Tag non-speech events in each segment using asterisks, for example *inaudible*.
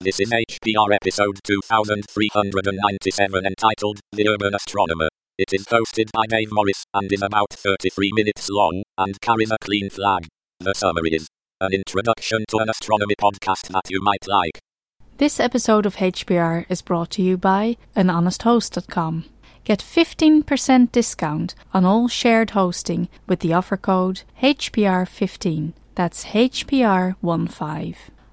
This is HPR episode 2397 entitled The Urban Astronomer. It is hosted by Dave Morris and is about 33 minutes long and carries a clean flag. The summary is an introduction to an astronomy podcast that you might like. This episode of HPR is brought to you by anhonesthost.com. Get 15% discount on all shared hosting with the offer code HPR15. That's HPR15.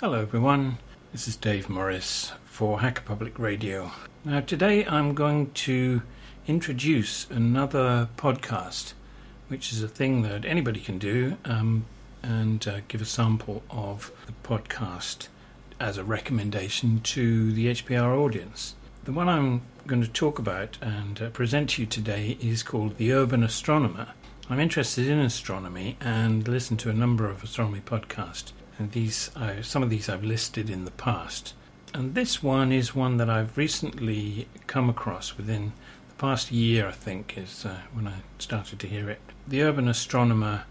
Hello, everyone. This is Dave Morris for Hacker Public Radio. Now, today I'm going to introduce another podcast, which is a thing that anybody can do, um, and uh, give a sample of the podcast as a recommendation to the HPR audience. The one I'm going to talk about and uh, present to you today is called The Urban Astronomer. I'm interested in astronomy and listen to a number of astronomy podcasts and these some of these I've listed in the past. And this one is one that I've recently come across within the past year, I think, is uh, when I started to hear it. The Urban Astronomer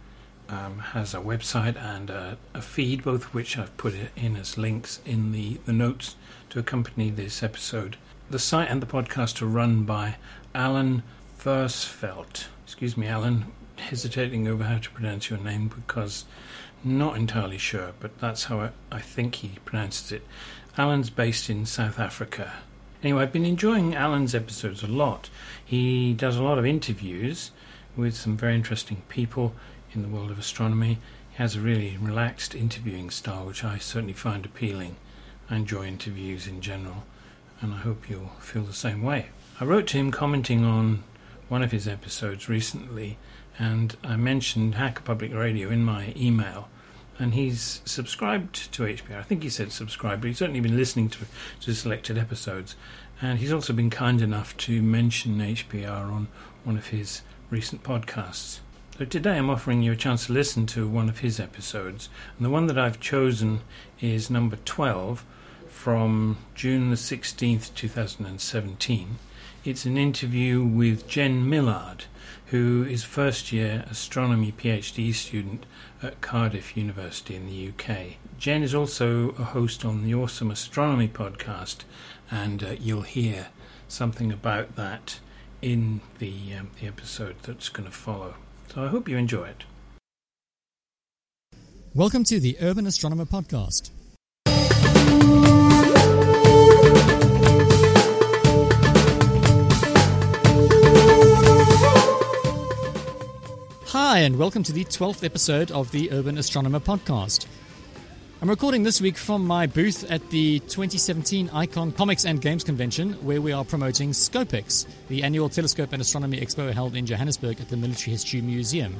um, has a website and a, a, feed, both of which I've put in as links in the, the notes to accompany this episode. The site and the podcast are run by Allen Versfeld. Excuse me, Allen, hesitating over how to pronounce your name because not entirely sure, but that's how I, I think he pronounces it. Allen's based in South Africa. Anyway, I've been enjoying Allen's episodes a lot. He does a lot of interviews with some very interesting people in the world of astronomy. He has a really relaxed interviewing style, which I certainly find appealing. I enjoy interviews in general, and I hope you'll feel the same way. I wrote to him commenting on one of his episodes recently, and I mentioned Hacker Public Radio in my email and he's subscribed to HPR. I think he said subscribe, but he's certainly been listening to, to selected episodes. And he's also been kind enough to mention HPR on one of his recent podcasts. So today I'm offering you a chance to listen to one of his episodes. And the one that I've chosen is number 12 from June the 16th, 2017. It's an interview with Jen Millard, who is first year astronomy PhD student at Cardiff University in the UK. Jen is also a host on the Awesome Astronomy podcast, and uh, you'll hear something about that in the, um, the episode that's going to follow. So I hope you enjoy it. Welcome to the Urban Astronomer Podcast. Hi, and welcome to the 12th episode of the Urban Astronomer Podcast. I'm recording this week from my booth at the 2017 Icon Comics and Games Convention, where we are promoting Scopex, the annual telescope and astronomy expo held in Johannesburg at the Military History Museum.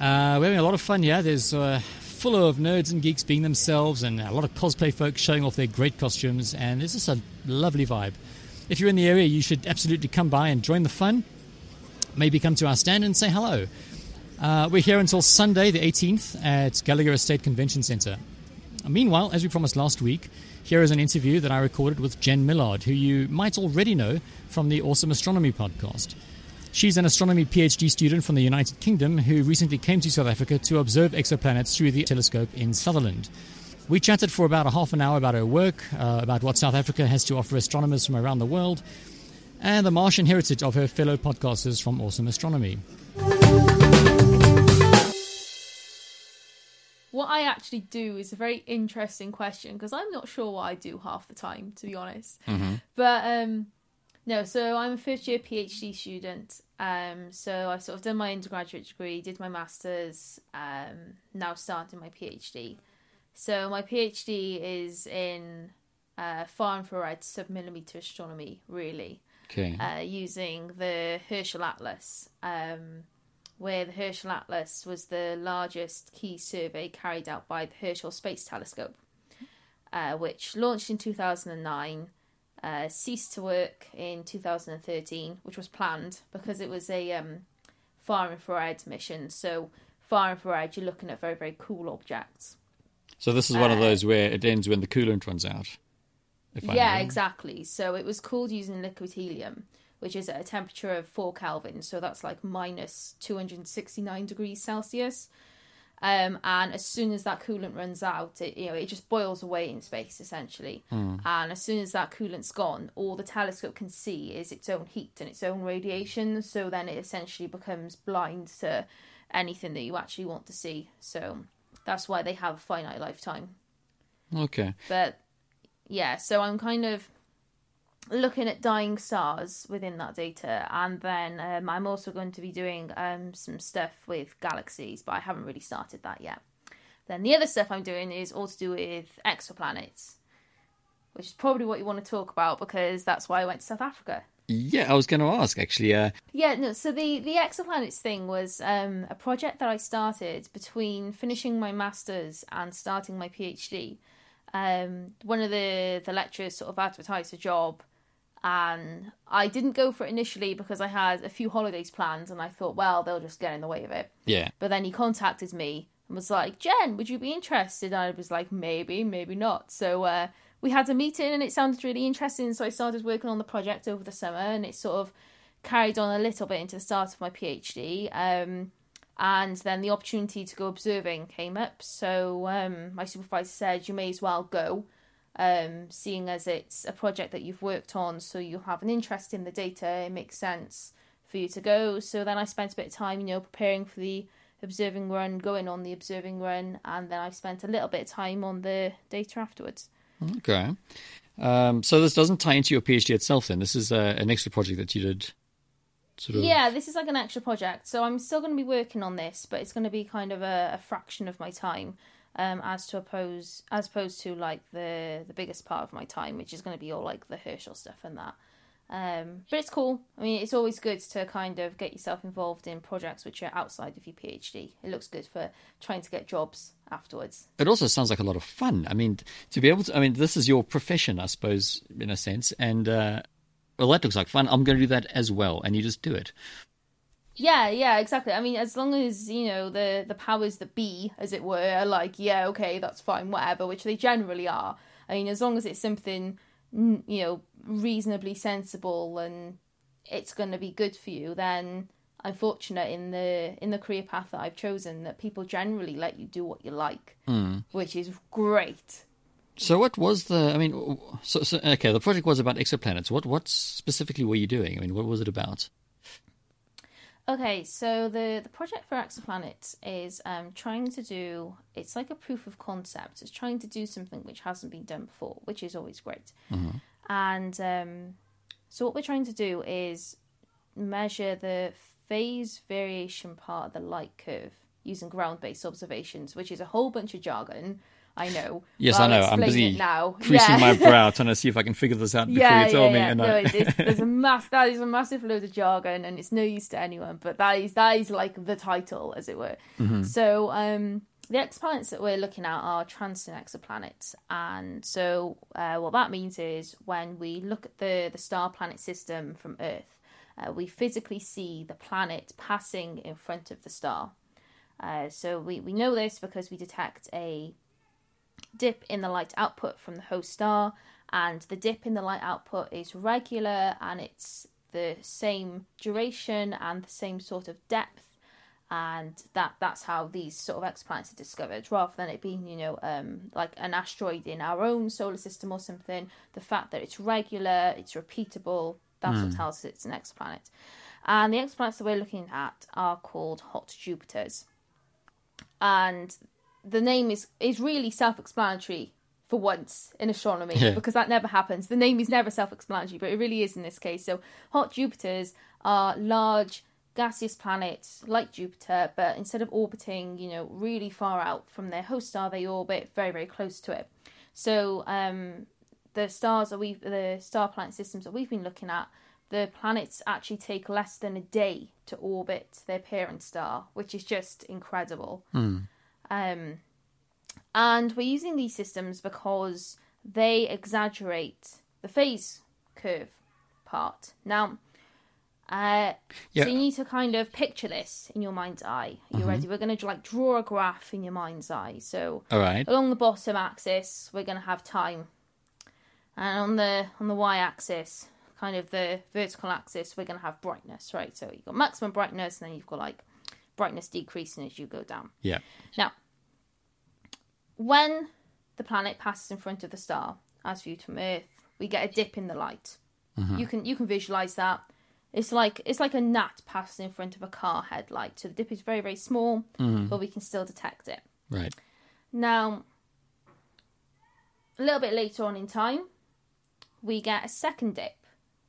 Uh, we're having a lot of fun here. There's uh, full of nerds and geeks being themselves, and a lot of cosplay folks showing off their great costumes, and it's just a lovely vibe. If you're in the area, you should absolutely come by and join the fun. Maybe come to our stand and say hello. Uh, we're here until Sunday, the 18th, at Gallagher Estate Convention Centre. Meanwhile, as we promised last week, here is an interview that I recorded with Jen Millard, who you might already know from the Awesome Astronomy podcast. She's an astronomy PhD student from the United Kingdom who recently came to South Africa to observe exoplanets through the telescope in Sutherland. We chatted for about a half an hour about her work, uh, about what South Africa has to offer astronomers from around the world, and the Martian heritage of her fellow podcasters from Awesome Astronomy. What I actually do is a very interesting question because I'm not sure what I do half the time, to be honest. Mm-hmm. But um, no, so I'm a first year PhD student. Um, so I've sort of done my undergraduate degree, did my masters, um, now starting my PhD. So my PhD is in uh, far infrared submillimeter astronomy, really, Okay. uh, using the Herschel Atlas, um, where the Herschel Atlas was the largest key survey carried out by the Herschel Space Telescope, uh, which launched in 2009, uh, ceased to work in 2013, which was planned because it was a um, far infrared mission. So, far infrared, you're looking at very, very cool objects. so this is one of uh, those where it ends when the coolant runs out. If Yeah, exactly. So it was cooled using liquid helium, which is at a temperature of 4 Kelvin. So that's like minus 269 degrees Celsius. Um, and as soon as that coolant runs out, it you know it just boils away in space essentially. And as soon as that coolant's gone, all the telescope can see is its own heat and its own radiation. So then it essentially becomes blind to anything that you actually want to see. So that's why they have a finite lifetime. Okay. But yeah, so I'm kind of looking at dying stars within that data, and then um, I'm also going to be doing um, some stuff with galaxies, but I haven't really started that yet. Then the other stuff I'm doing is all to do with exoplanets, which is probably what you want to talk about because that's why I went to South Africa. Yeah, I was going to ask actually. Uh, Yeah, no. So the the exoplanets thing was um, a project that I started between finishing my masters and starting my PhD. Um, one of the the lecturers sort of advertised a job, and I didn't go for it initially because I had a few holidays planned, and I thought, well, they'll just get in the way of it. yeah. But then he contacted me and was like, Jen, would you be interested? And I was like, maybe, maybe not. So uh, we had a meeting and it sounded really interesting. So I started working on the project over the summer and it sort of carried on a little bit into the start of my PhD. Um, and then the opportunity to go observing came up. So um, my supervisor said, you may as well go. Um, seeing as it's a project that you've worked on, so you have an interest in the data, it makes sense for you to go. So then I spent a bit of time, you know, preparing for the observing run, going on the observing run, and then I spent a little bit of time on the data afterwards. Okay. Um, so this doesn't tie into your PhD itself, then. This is uh, an extra project that you did. Sort of. Yeah, this is like an extra project, so I'm still going to be working on this, but it's going to be kind of a, a fraction of my time, um, as to oppose as opposed to like the the biggest part of my time, which is going to be all like the Herschel stuff and that. Um, but it's cool. I mean, it's always good to kind of get yourself involved in projects which are outside of your PhD. It looks good for trying to get jobs afterwards. It also sounds like a lot of fun. I mean, to be able to, I mean, this is your profession, I suppose, in a sense. And, uh, well, that looks like fun. I'm going to do that as well. And you just do it. Yeah, yeah, exactly. I mean, as long as you know the the powers that be, as it were, are like, yeah, okay, that's fine, whatever, which they generally are. I mean, as long as it's something, mm, you know, reasonably sensible and it's going to be good for you, then I'm fortunate in the in the career path that I've chosen that people generally let you do what you like, which is great. So, what was the, I mean, so, so, okay, the project was about exoplanets. What, what specifically were you doing? I mean, what was it about? Okay, so the the project for exoplanets is um, trying to do it's like a proof of concept. It's trying to do something which hasn't been done before, which is always great. And um, so what we're trying to do is measure the phase variation part of the light curve using ground based observations, which is a whole bunch of jargon. I know. Yes, I know. I'm busy now. *laughs* creasing Yeah. my brow *laughs* trying to see if I can figure this out before yeah, you tell yeah, me. yeah. And no, I, it's, there's a *laughs* mass. That is a massive load of jargon, and it's no use to anyone. But that is that is like the title, as it were. So, um, the exoplanets that we're looking at are transit exoplanets, and so uh, what that means is when we look at the the star planet system from Earth, uh, we physically see the planet passing in front of the star. Uh, so we, we know this because we detect a dip in the light output from the host star, and the dip in the light output is regular and it's the same duration and the same sort of depth. And that that's how these sort of exoplanets are discovered, rather than it being, you know, um, like an asteroid in our own solar system or something. The fact that it's regular, it's repeatable, that's what tells us it's an exoplanet. And the exoplanets that we're looking at are called hot Jupiters and the name is is really self-explanatory for once in astronomy Yeah. because that never happens. The name is never self-explanatory, but it really is in this case. So hot Jupiters are large gaseous planets like Jupiter, but instead of orbiting, you know, really far out from their host star, they orbit very very close to it. So um, the stars that we the star planet systems that we've been looking at, the planets actually take less than a day to orbit their parent star, which is just incredible. Um, and we're using these systems because they exaggerate the phase curve part. Now, uh, Yeah. so you need to kind of picture this in your mind's eye. Are you ready? We're going to like draw a graph in your mind's eye. So All right. along the bottom axis, we're going to have time, and on the on the y-axis, kind of the vertical axis, we're going to have brightness. Right. So you've got maximum brightness, and then you've got like brightness decreasing as you go down. Yeah. Now, when the planet passes in front of the star, as viewed from Earth, we get a dip in the light. Mm-hmm. You can you can visualize that. It's like it's like a gnat passing in front of a car headlight. So the dip is very very small, mm-hmm. but we can still detect it. Right. Now, a little bit later on in time, we get a second dip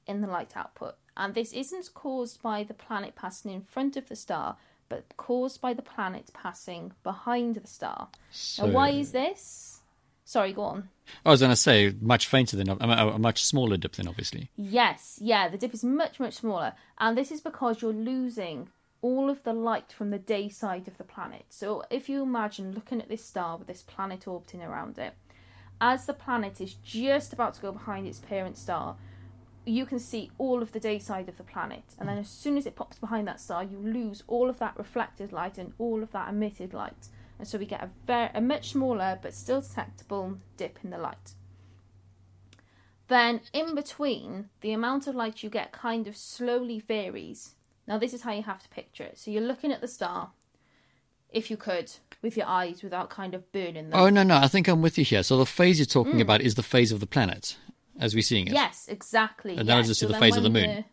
in the light output, and this isn't caused by the planet passing in front of the star, but caused by the planet passing behind the star. So, Now, why is this? Sorry, go on. I was going to say much fainter than a, a much smaller dip than obviously. Yes, yeah, the dip is much, much smaller. And this is because you're losing all of the light from the day side of the planet. So if you imagine looking at this star with this planet orbiting around it, as the planet is just about to go behind its parent star, you can see all of the day side of the planet. And then as soon as it pops behind that star, you lose all of that reflected light and all of that emitted light. And so we get a, very, a much smaller but still detectable dip in the light. Then, in between, the amount of light you get kind of slowly varies. Now, this is how you have to picture it. So, you're looking at the star, if you could, with your eyes without kind of burning them. Oh no, no, I think I'm with you here. So the phase you're talking hmm. about is the phase of the planet as we're seeing it. Yes, exactly. And yes. just So the phase of the moon.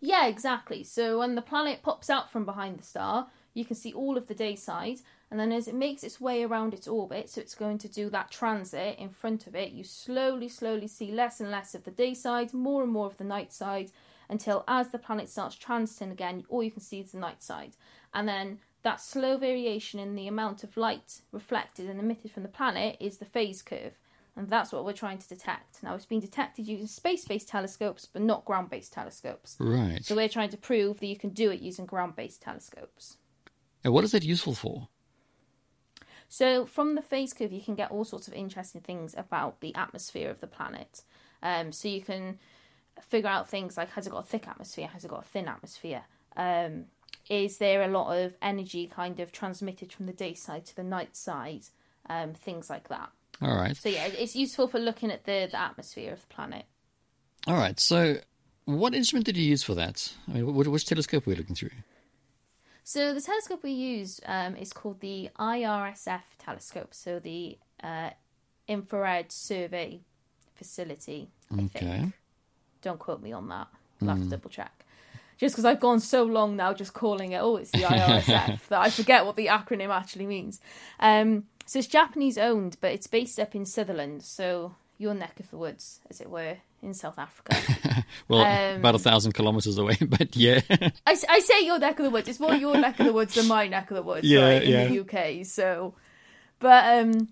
Yeah, exactly. So when the planet pops out from behind the star, you can see all of the day side, and then as it makes its way around its orbit, so it's going to do that transit in front of it, you slowly, slowly see less and less of the day side, more and more of the night side, until as the planet starts transiting again, all you can see is the night side. And then that slow variation in the amount of light reflected and emitted from the planet is the phase curve. And that's what we're trying to detect. Now, it's been detected using space based telescopes, but not ground based telescopes. Right. So we're trying to prove that you can do it using ground based telescopes. And what is that useful for? So from the phase curve, you can get all sorts of interesting things about the atmosphere of the planet. Um, so you can figure out things like has it got a thick atmosphere, has it got a thin atmosphere, um, is there a lot of energy kind of transmitted from the day side to the night side, um, things like that. All right. So yeah, it's useful for looking at the, the atmosphere of the planet. All right. So what instrument did you use for that? I mean, wh- which telescope were you looking through? So the telescope we use um, is called the IRSF telescope, so the uh, Infrared Survey Facility. I Okay. think. Don't quote me on that. I'll have to double check. Just because I've gone so long now, just calling it, oh, it's the *laughs* IRSF, that I forget what the acronym actually means. Um, so it's Japanese owned, but it's based up in Sutherland, so your neck of the woods, as it were, in South Africa. *laughs* Well, Um, about a thousand kilometers away, *laughs* but yeah. I, I say your neck of the woods. It's more your neck of the woods than my neck of the woods, Yeah, right, in yeah. the UK. So, but um,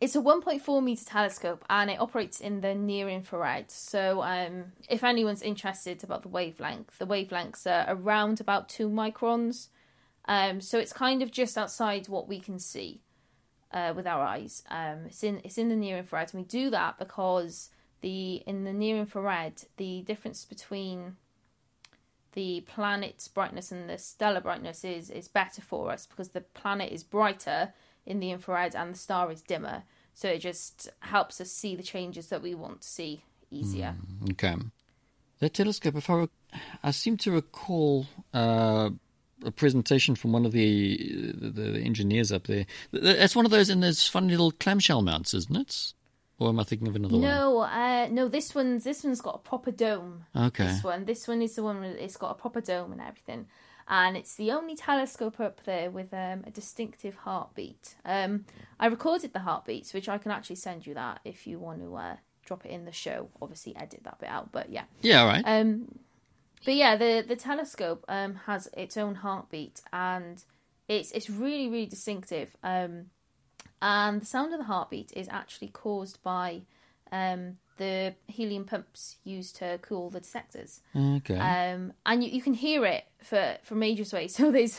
it's a 1.4 meter telescope and it operates in the near infrared. So, um, if anyone's interested about the wavelength, the wavelengths are around about two microns. Um, so it's kind of just outside what we can see uh, with our eyes. Um, it's in it's in the near infrared, and we do that because the in the near infrared, the difference between the planet's brightness and the stellar brightness is is better for us because the planet is brighter in the infrared and the star is dimmer. So it just helps us see the changes that we want to see easier. Okay. That telescope, if I, I seem to recall uh, a presentation from one of the, the the engineers up there. That's one of those in those funny little clamshell mounts, isn't it? Or am I thinking of another one? No, uh, no. This one's this one's got a proper dome. Okay. This one, this one is the one it's got a proper dome and everything, and it's the only telescope up there with um, a distinctive heartbeat. Um, I recorded the heartbeats, which I can actually send you that if you want to uh, drop it in the show. Obviously, edit that bit out, but yeah. Yeah, all right. Um, but yeah, the the telescope um has its own heartbeat, and it's it's really really distinctive. Um, and the sound of the heartbeat is actually caused by um the helium pumps used to cool the detectors. Okay. Um, and you, you can hear it for for major away. *laughs* So there's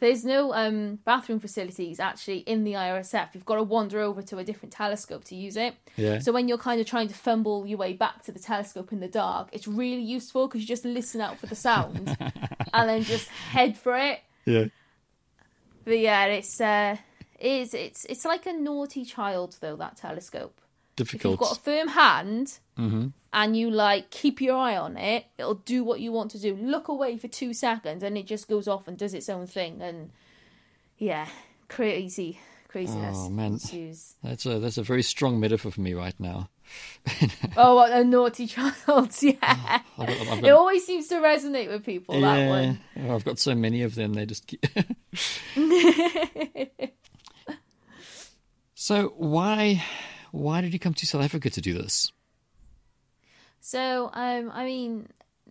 there's no um, bathroom facilities actually in the IRSF. You've got to wander over to a different telescope to use it. Yeah. So when you're kind of trying to fumble your way back to the telescope in the dark, it's really useful because you just listen out for the sound *laughs* and then just head for it. yeah. But yeah, it's uh, it's it's it's like a naughty child though that telescope. If you've got a firm hand Mm-hmm. and you like keep your eye on it, it'll do what you want to do. Look away for two seconds and it just goes off and does its own thing. And yeah, crazy craziness. Oh, man. ensues. That's a that's a very strong metaphor for me right now. *laughs* Oh, what a naughty child! *laughs* Yeah, I've got, I've it always seems to resonate with people. That one. Oh, I've got so many of them. They just keep. *laughs* so why why did you come to South Africa to do this? So, um, I mean,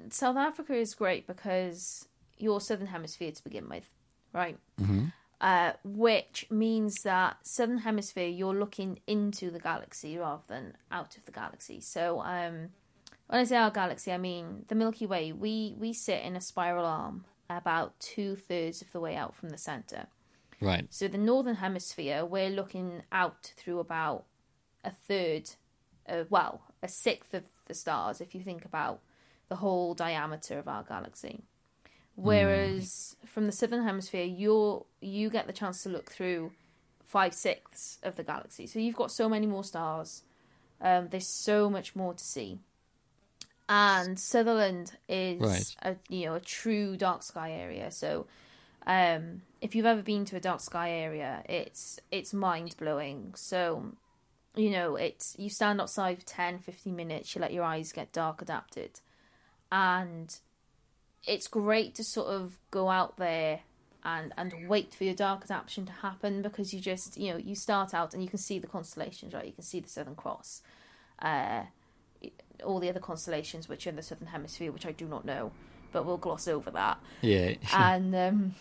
South Africa is great because you're Southern Hemisphere to begin with, right? Mm-hmm. Uh, which means that Southern Hemisphere, you're looking into the galaxy rather than out of the galaxy. So, um, when I say our galaxy, I mean the Milky Way. We we sit in a spiral arm about two thirds of the way out from the center. Right. So the northern hemisphere, we're looking out through about a third, uh, well, a sixth of the stars if you think about the whole diameter of our galaxy. Whereas from the southern hemisphere, you're you get the chance to look through five sixths of the galaxy. So you've got so many more stars. Um, there's so much more to see. And Sutherland is Right. a you know a true dark sky area. So um, if you've ever been to a dark sky area, it's it's mind blowing. So you know it's you stand outside for 10 15 minutes you let your eyes get dark adapted. And it's great to sort of go out there and and wait for your dark adaptation to happen because you just you know you start out and you can see the constellations right? You can see the southern cross uh all the other constellations which are in the southern hemisphere which i do not know but we'll gloss over that. Yeah. and *laughs* um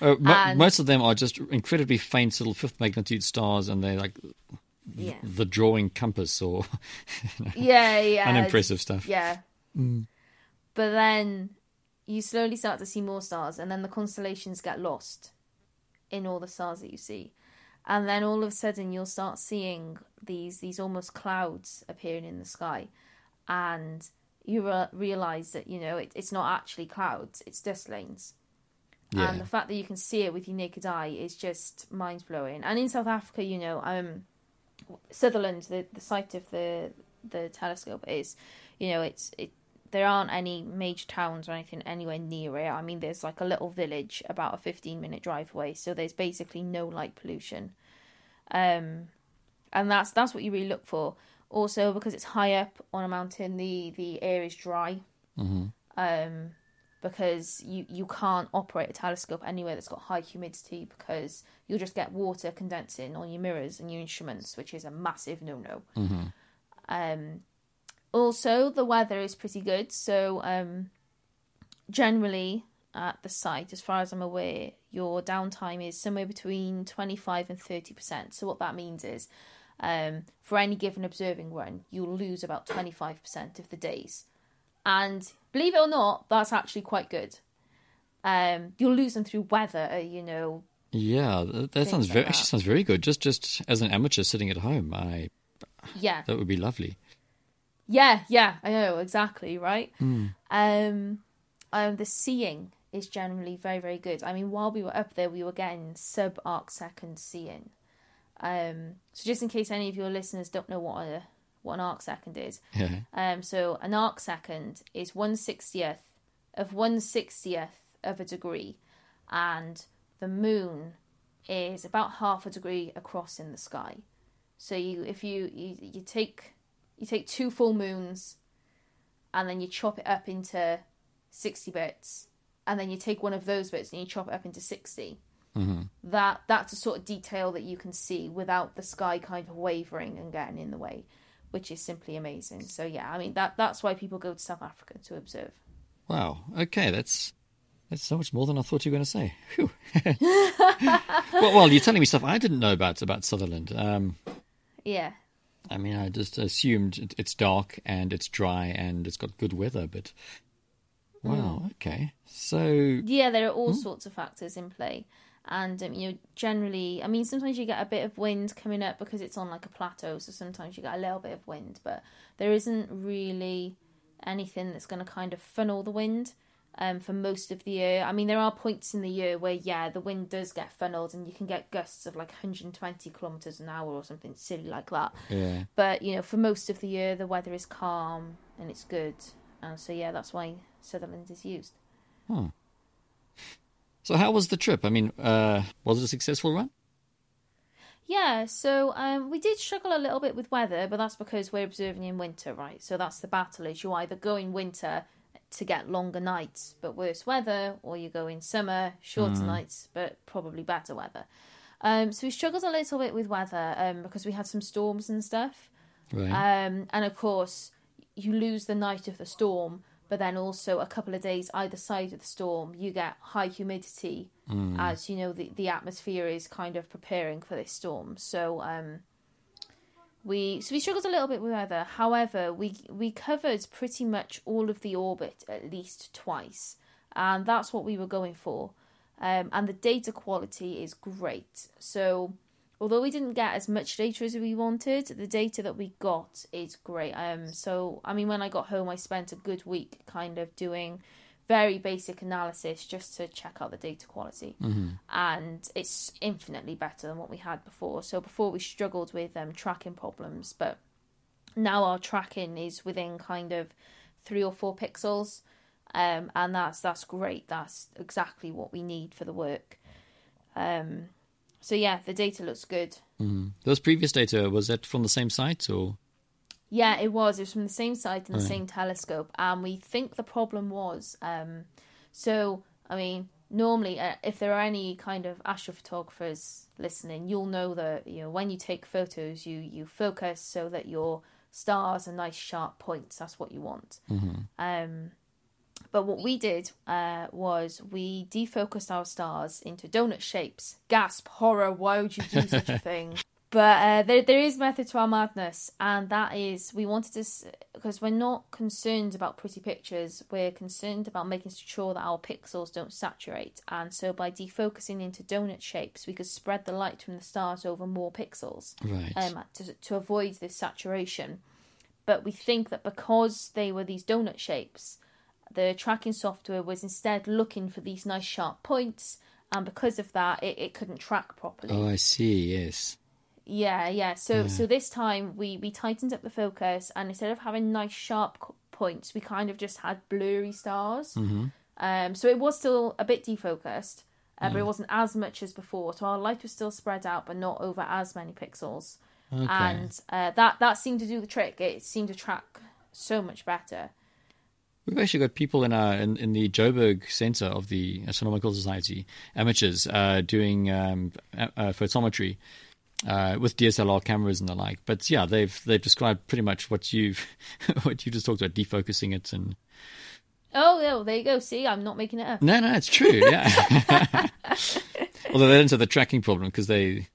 Uh, mo- *laughs* and- most of them are just incredibly faint little fifth magnitude stars, and they're like yeah the drawing compass or *laughs* yeah yeah unimpressive stuff. Yeah. But then you slowly start to see more stars, and then the constellations get lost in all the stars that you see. And then all of a sudden, you'll start seeing these these almost clouds appearing in the sky, and you re- realize that you know it, it's not actually clouds; it's dust lanes. Yeah. And the fact that you can see it with your naked eye is just mind blowing. And in South Africa, you know, um, Sutherland, the, the site of the the telescope is, you know, it's it. There aren't any major towns or anything anywhere near it. I mean, there's like a little village about a 15 minute drive away, so there's basically no light pollution. Um, and that's that's what you really look for. Also, because it's high up on a mountain, the the air is dry. Um, because you you can't operate a telescope anywhere that's got high humidity because you'll just get water condensing on your mirrors and your instruments, which is a massive no no. Um, also, the weather is pretty good, so um, generally at the site, as far as I'm aware, your downtime is somewhere between 25 and 30%. So, what that means is um, for any given observing run, you'll lose about 25% of the days. And believe it or not, that's actually quite good. Um, you'll lose them through weather, uh, you know. Yeah, that, that sounds like very that. actually sounds very good. Just just as an amateur sitting at home, I Yeah, that would be lovely. Yeah, yeah, I know exactly, right? Um, um, the seeing is generally very, very good. I mean, while we were up there, we were getting sub arc second seeing. Um, so just in case any of your listeners don't know what a what an arc second is, Yeah. um, so an arc second is one sixtieth of one sixtieth of a degree, and the moon is about half a degree across in the sky. So you, if you you, you take you take two full moons, and then you chop it up into sixty bits, and then you take one of those bits and you chop it up into 60 That that's a sort of detail that you can see without the sky kind of wavering and getting in the way, which is simply amazing. So yeah, I mean that that's why people go to South Africa to observe. Wow. Okay, that's that's so much more than I thought you were going to say. *laughs* Well, well, you're telling me stuff I didn't know about about Sutherland. Um, Yeah. I mean, I just assumed it's dark and it's dry and it's got good weather, but wow, okay. So Yeah, there are all sorts of factors in play. And um, you know, generally, I mean, sometimes you get a bit of wind coming up because it's on like a plateau, so sometimes you get a little bit of wind, but there isn't really anything that's going to kind of funnel the wind um, for most of the year. I mean, there are points in the year where, yeah, the wind does get funneled and you can get gusts of like 120 kilometers an hour or something silly like that. yeah, But, you know, for most of the year, the weather is calm and it's good. And so, yeah, that's why Sutherland is used. So how was the trip? I mean, uh, was it a successful run? Yeah, so um, we did struggle a little bit with weather, but that's because we're observing in winter, right? So that's the battle: is you either go in winter to get longer nights but worse weather, or you go in summer, shorter nights but probably better weather. Um, so we struggled a little bit with weather um, because we had some storms and stuff, Right. um, and of course you lose the night of the storm, but then also a couple of days either side of the storm, you get high humidity as you know the the atmosphere is kind of preparing for this storm. So um, we so we struggled a little bit with weather. However, we we covered pretty much all of the orbit at least twice, and that's what we were going for. Um, and the data quality is great. So although we didn't get as much data as we wanted, the data that we got is great. Um, so I mean, when I got home, I spent a good week kind of doing very basic analysis just to check out the data quality, and it's infinitely better than what we had before. So before we struggled with um, tracking problems, but now our tracking is within kind of three or four pixels, um, and that's that's great. That's exactly what we need for the work. Um, so yeah, the data looks good. Those previous data was that from the same site or? Yeah, it was. It was from the same site and the Right. same telescope, and we think the problem was. Um, so, I mean, normally, uh, if there are any kind of astrophotographers listening, you'll know that you know when you take photos, you you focus so that your stars are nice sharp points. That's what you want. Um, but what we did uh, was we defocused our stars into donut shapes. Gasp! Horror! Why would you do such a *laughs* thing? But uh, there, there is method to our madness, and that is we wanted to because we're not concerned about pretty pictures. We're concerned about making sure that our pixels don't saturate, and so by defocusing into donut shapes, we could spread the light from the stars over more pixels Right. um, to, to avoid this saturation. But we think that because they were these donut shapes, the tracking software was instead looking for these nice sharp points, and because of that, it, it couldn't track properly. oh, I see. Yes. Yeah, yeah. So so this time we we tightened up the focus, and instead of having nice sharp points, we kind of just had blurry stars. Mm-hmm. Um, so it was still a bit defocused, uh, but it wasn't as much as before. So our light was still spread out, but not over as many pixels. Okay. And uh, that that seemed to do the trick. It seemed to track so much better. We've actually got people in our in, in the Joburg Centre of the Astronomical Society, amateurs, uh, doing um, uh, uh, photometry uh, with DSLR cameras and the like. But yeah, they've they've described pretty much what you've *laughs* what you just talked about, defocusing it and Oh, yeah, well, there you go. See, I'm not making it up. no, no, it's true. Yeah. *laughs* Although they don't have the tracking problem because they.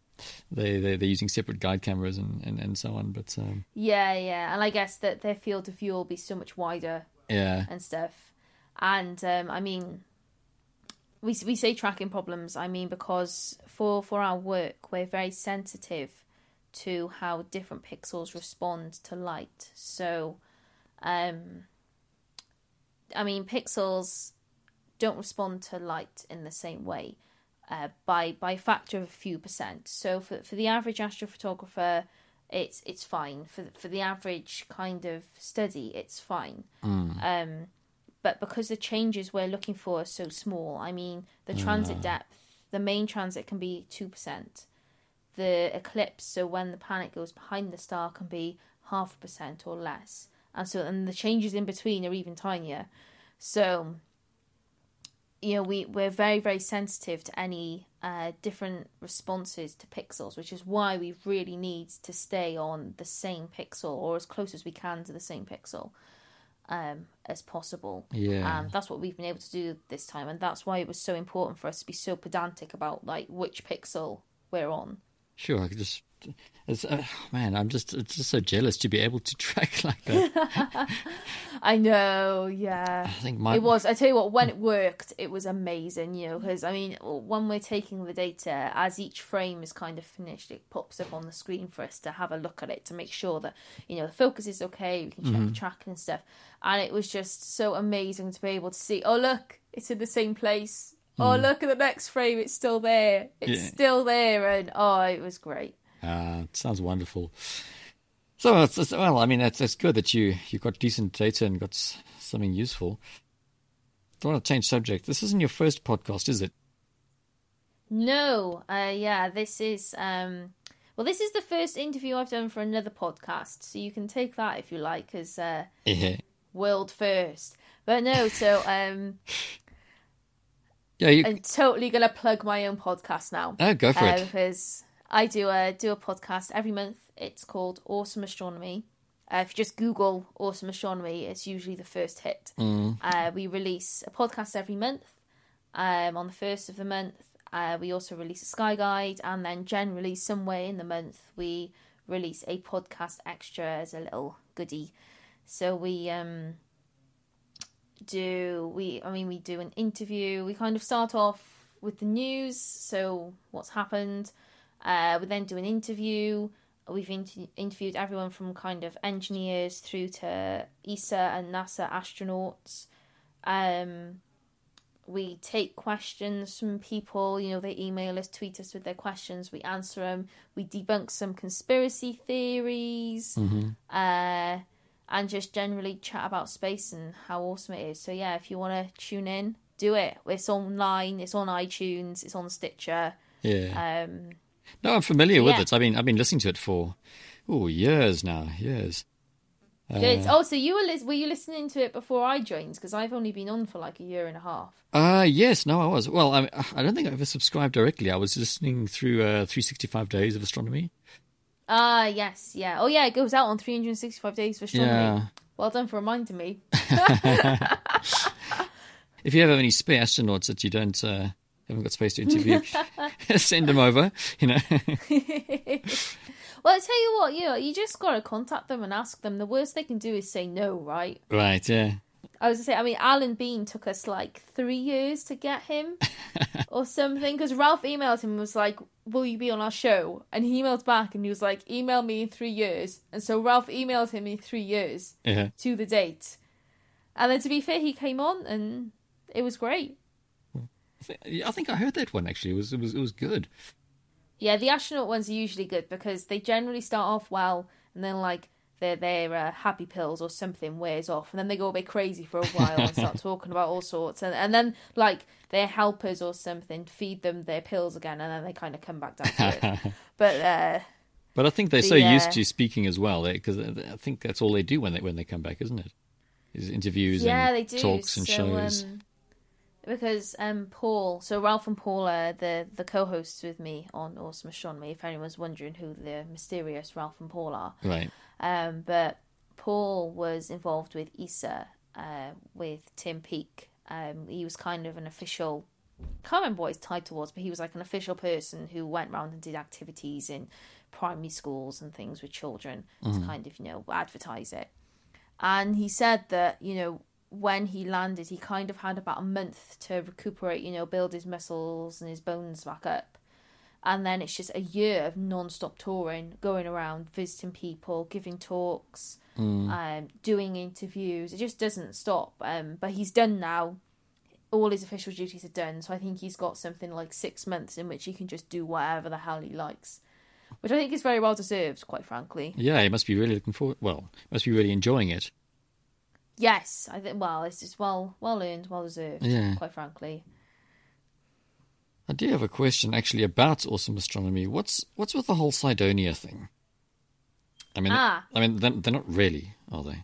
They, they, they're using separate guide cameras and, and, and so on. But um, Yeah, yeah. And I guess that their field of view will be so much wider yeah. and stuff. And um, I mean, we we say tracking problems. I mean because for for our work, we're very sensitive to how different pixels respond to light. So, um, I mean, pixels don't respond to light in the same way. Uh, by by a factor of a few percent. So for for the average astrophotographer, it's it's fine. For for the average kind of study, it's fine. Um, but because the changes we're looking for are so small, I mean, the transit depth, the main transit can be two percent. The eclipse, so when the planet goes behind the star, can be half a percent or less, and so and the changes in between are even tinier. So you know we we're very very sensitive to any uh, different responses to pixels which is why we really need to stay on the same pixel or as close as we can to the same pixel um, as possible Yeah. um, that's what we've been able to do this time and that's why it was so important for us to be so pedantic about like which pixel we're on Sure, I could just uh, man, I'm just it's just so jealous to be able to *laughs* track like that. *laughs* I know, yeah. I think my It was. I tell you what, when it worked, it was amazing. You know, because I mean, when we're taking the data, as each frame is kind of finished, it pops up on the screen for us to have a look at it to make sure that you know the focus is okay. We can check Mm-hmm. the tracking and stuff. And it was just so amazing to be able to see. Oh, look, it's in the same place. Oh, look at the next frame. It's still there. It's Mm. Yeah. still there, and oh, it was great. Uh, it sounds wonderful. So, it's, it's- well, I mean, that's, that's good that you, you got decent data and got something useful. Don't want to change subject. This isn't your first podcast, is it? No, uh, yeah, this is um, well, this is the first interview I've done for another podcast, so you can take that if you like as uh, Yeah. world first. But no, so *laughs* um, Yeah, you, I'm totally gonna plug my own podcast now. oh, go for uh, it. because I do a do a podcast every month. It's called Awesome Astronomy. Uh, if you just Google Awesome Astronomy, it's usually the first hit. Mm. Uh, we release a podcast every month. Um, on the first of the month, uh, we also release a sky guide, and then generally somewhere in the month we release a podcast extra as a little goodie. So we um do we I mean we do an interview. We kind of start off with the news, so what's happened. Uh, we then do an interview. We've inter- interviewed everyone from kind of engineers through to ESA and NASA astronauts. Um, we take questions from people. You know, they email us, tweet us with their questions. We answer them. We debunk some conspiracy theories, uh, and just generally chat about space and how awesome it is. So yeah, if you want to tune in, do it. It's online. It's on iTunes. It's on Stitcher. Yeah. Um, no, I'm familiar with it. I mean, I've been listening to it for, oh, years now. Years. good. Oh, so you were lis- were you listening to it before I joined? Because I've only been on for like a year and a half. Uh, yes, no, I was. Well, I, I don't think I ever subscribed directly. I was listening through uh, 365 Days of Astronomy. Ah, yes, yeah. Oh, yeah, it goes out on 365 days for astronomy. Yeah. Well done for reminding me. *laughs* *laughs* If you have any spare astronauts that you don't uh, haven't got space to interview, *laughs* send them over. You know. *laughs* Well, I tell you what, you know, you just got to contact them and ask them. The worst they can do is say no, right? right. Yeah. I was gonna say, I mean, Alan Bean took us like three years to get him *laughs* or something because Ralph emailed him and was like, Will you be on our show? And he emailed back and he was like, Email me in three years. And so Ralph emailed him in three years Yeah. to the date. And then to be fair, he came on and it was great. I think I heard that one actually. It was it was it was good. Yeah, the astronaut ones are usually good because they generally start off well and then like their their uh, happy pills or something wears off and then they go a bit crazy for a while and start *laughs* talking about all sorts and and then like their helpers or something feed them their pills again and then they kind of come back down to earth. *laughs* but uh, But I think they're The, so used uh, to speaking as well because I think that's all they do when they when they come back, isn't it? Is interviews yeah, and they do talks and so, shows. Um, because um Paul, so Ralph and Paul are the the co-hosts with me on Awesome Astronomy. If anyone's wondering who the mysterious Ralph and Paul are, Right. Um, but Paul was involved with ESA uh, with Tim Peake. Um, he was kind of an official. Can't remember what his title was, but he was like an official person who went around and did activities in primary schools and things with children to kind of you know advertise it. And he said that you know when he landed, he kind of had about a month to recuperate, you know, build his muscles and his bones back up and then it's just a year of non-stop touring going around visiting people giving talks um, doing interviews it just doesn't stop um, but he's done now all his official duties are done so i think he's got something like six months in which he can just do whatever the hell he likes which i think is very well deserved quite frankly Yeah, he must be really looking forward. Well, must be really enjoying it. Yes i think well it's just well well earned well deserved Yeah. quite frankly I do have a question actually about awesome astronomy. What's what's with the whole Cydonia thing? I mean, Ah. I mean, they're, they're not really, are they?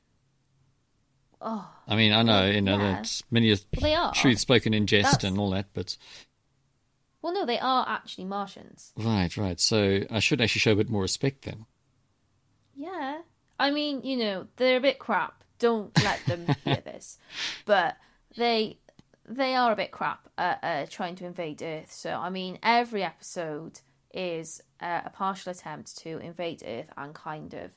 oh I mean, I know, you know, yeah. that's many Well, they are. truth spoken in jest That's- and all that, but well no they are actually martians right, right. So I should actually show a bit more respect then. Yeah. I mean, you know, they're a bit crap. Don't let them *laughs* hear this. But they they are a bit crap at uh, trying to invade Earth. So, I mean, every episode is uh, a partial attempt to invade Earth and kind of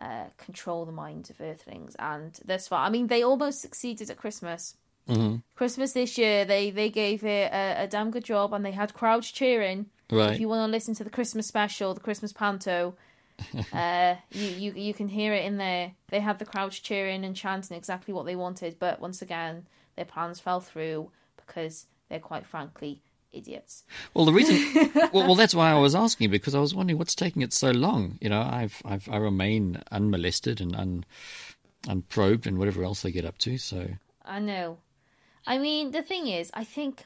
uh, control the minds of Earthlings. And thus far, I mean, they almost succeeded at Christmas. Mm-hmm. Christmas this year, they they gave it a, a damn good job, and they had crowds cheering. Right. If you want to listen to the Christmas special, the Christmas panto, *laughs* uh, you, you you can hear it in there. They had the crowds cheering and chanting exactly what they wanted, but once again, their plans fell through because they're quite frankly idiots. Well, the reason, *laughs* well, well, that's why I was asking because I was wondering what's taking it so long. You know, I've, I've, I remain unmolested and un, unprobed and whatever else they get up to. So I know. I mean, the thing is, I think,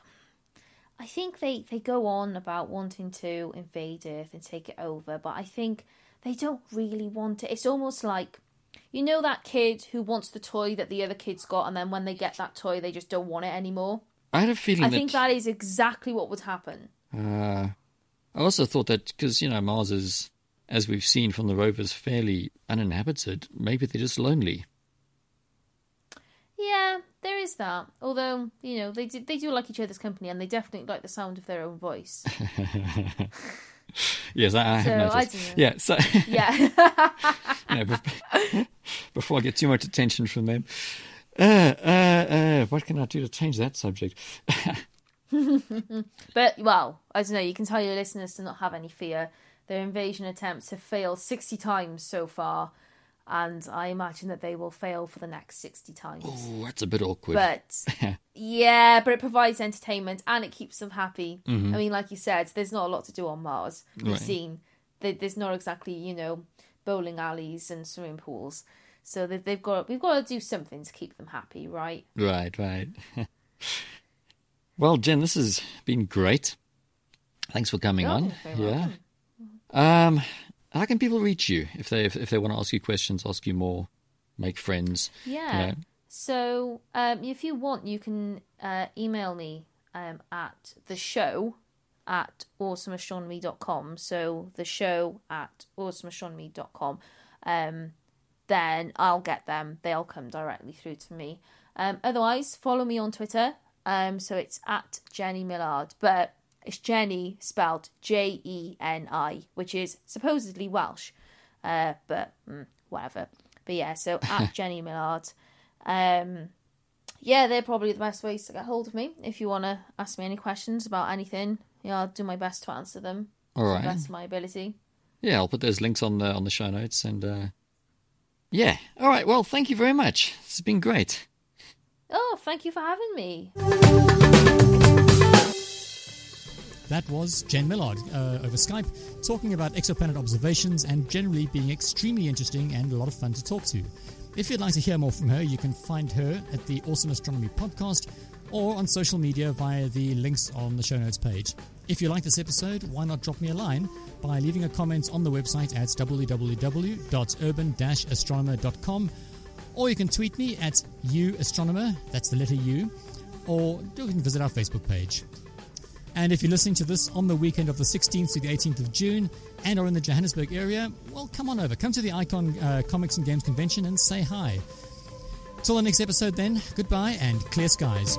I think they they go on about wanting to invade Earth and take it over, but I think they don't really want it. It's almost like. You know that kid who wants the toy that the other kids got, and then when they get that toy, they just don't want it anymore. I had a feeling I that, think that is exactly what would happen. Uh, I also thought that because you know Mars is, as we've seen from the rovers, fairly uninhabited. Maybe they're just lonely. Yeah, there is that. Although you know they do, they do like each other's company, and they definitely like the sound of their own voice. *laughs* *laughs* *laughs* Yes, I, I have I noticed. don't yeah, so *laughs* yeah, *laughs* you know, before I get too much attention from them. Uh, uh, uh, what can I do to change that subject? but well, I don't know. You can tell your listeners to not have any fear. Their invasion attempts have failed sixty times so far, and I imagine that they will fail for the next sixty times. Oh, that's a bit awkward. But *laughs* yeah, but it provides entertainment and it keeps them happy. Mm-hmm. I mean, like you said, there's not a lot to do on Mars. We've Right. seen that there's not exactly you know bowling alleys and swimming pools, so they- they've got we've got to do something to keep them happy, right? Right, right. *laughs* well, Jen, this has been great. Thanks for coming Oh, on. Yeah. welcome. Um, how can people reach you if they if, if they want to ask you questions, ask you more, make friends? Yeah. know. So um, if you want, you can uh, email me um, at the show at awesomeastronomy.com. So the show at awesomeastronomy.com. Um, then I'll get them. They'll come directly through to me. Um, otherwise, follow me on Twitter. Um, so it's at Jeni Millard, but it's Jenny spelled J E N I, which is supposedly Welsh, uh, but mm, whatever. But yeah, so *laughs* at Jeni Millard. Um, yeah, they're probably the best ways to get hold of me. If you want to ask me any questions about anything, yeah, I'll do my best to answer them All to the best of my ability. Yeah, I'll put those links on the on the show notes and uh, yeah. All right. Well, thank you very much. This has been great. Oh, thank you for having me. That was Jen Millard uh, over Skype talking about exoplanet observations and generally being extremely interesting and a lot of fun to talk to. If you'd like to hear more from her, you can find her at the Awesome Astronomy podcast or on social media via the links on the show notes page. If you like this episode, why not drop me a line by leaving a comment on the website at www.urban-astronomer.com or you can tweet me at uastronomer, that's the letter U, or you can visit our Facebook page. And if you're listening to this on the weekend of the 16th to the 18th of June and are in the Johannesburg area, well, come on over. Come to the Icon uh, Comics and Games Convention and say hi. Till the next episode, then, goodbye and clear skies.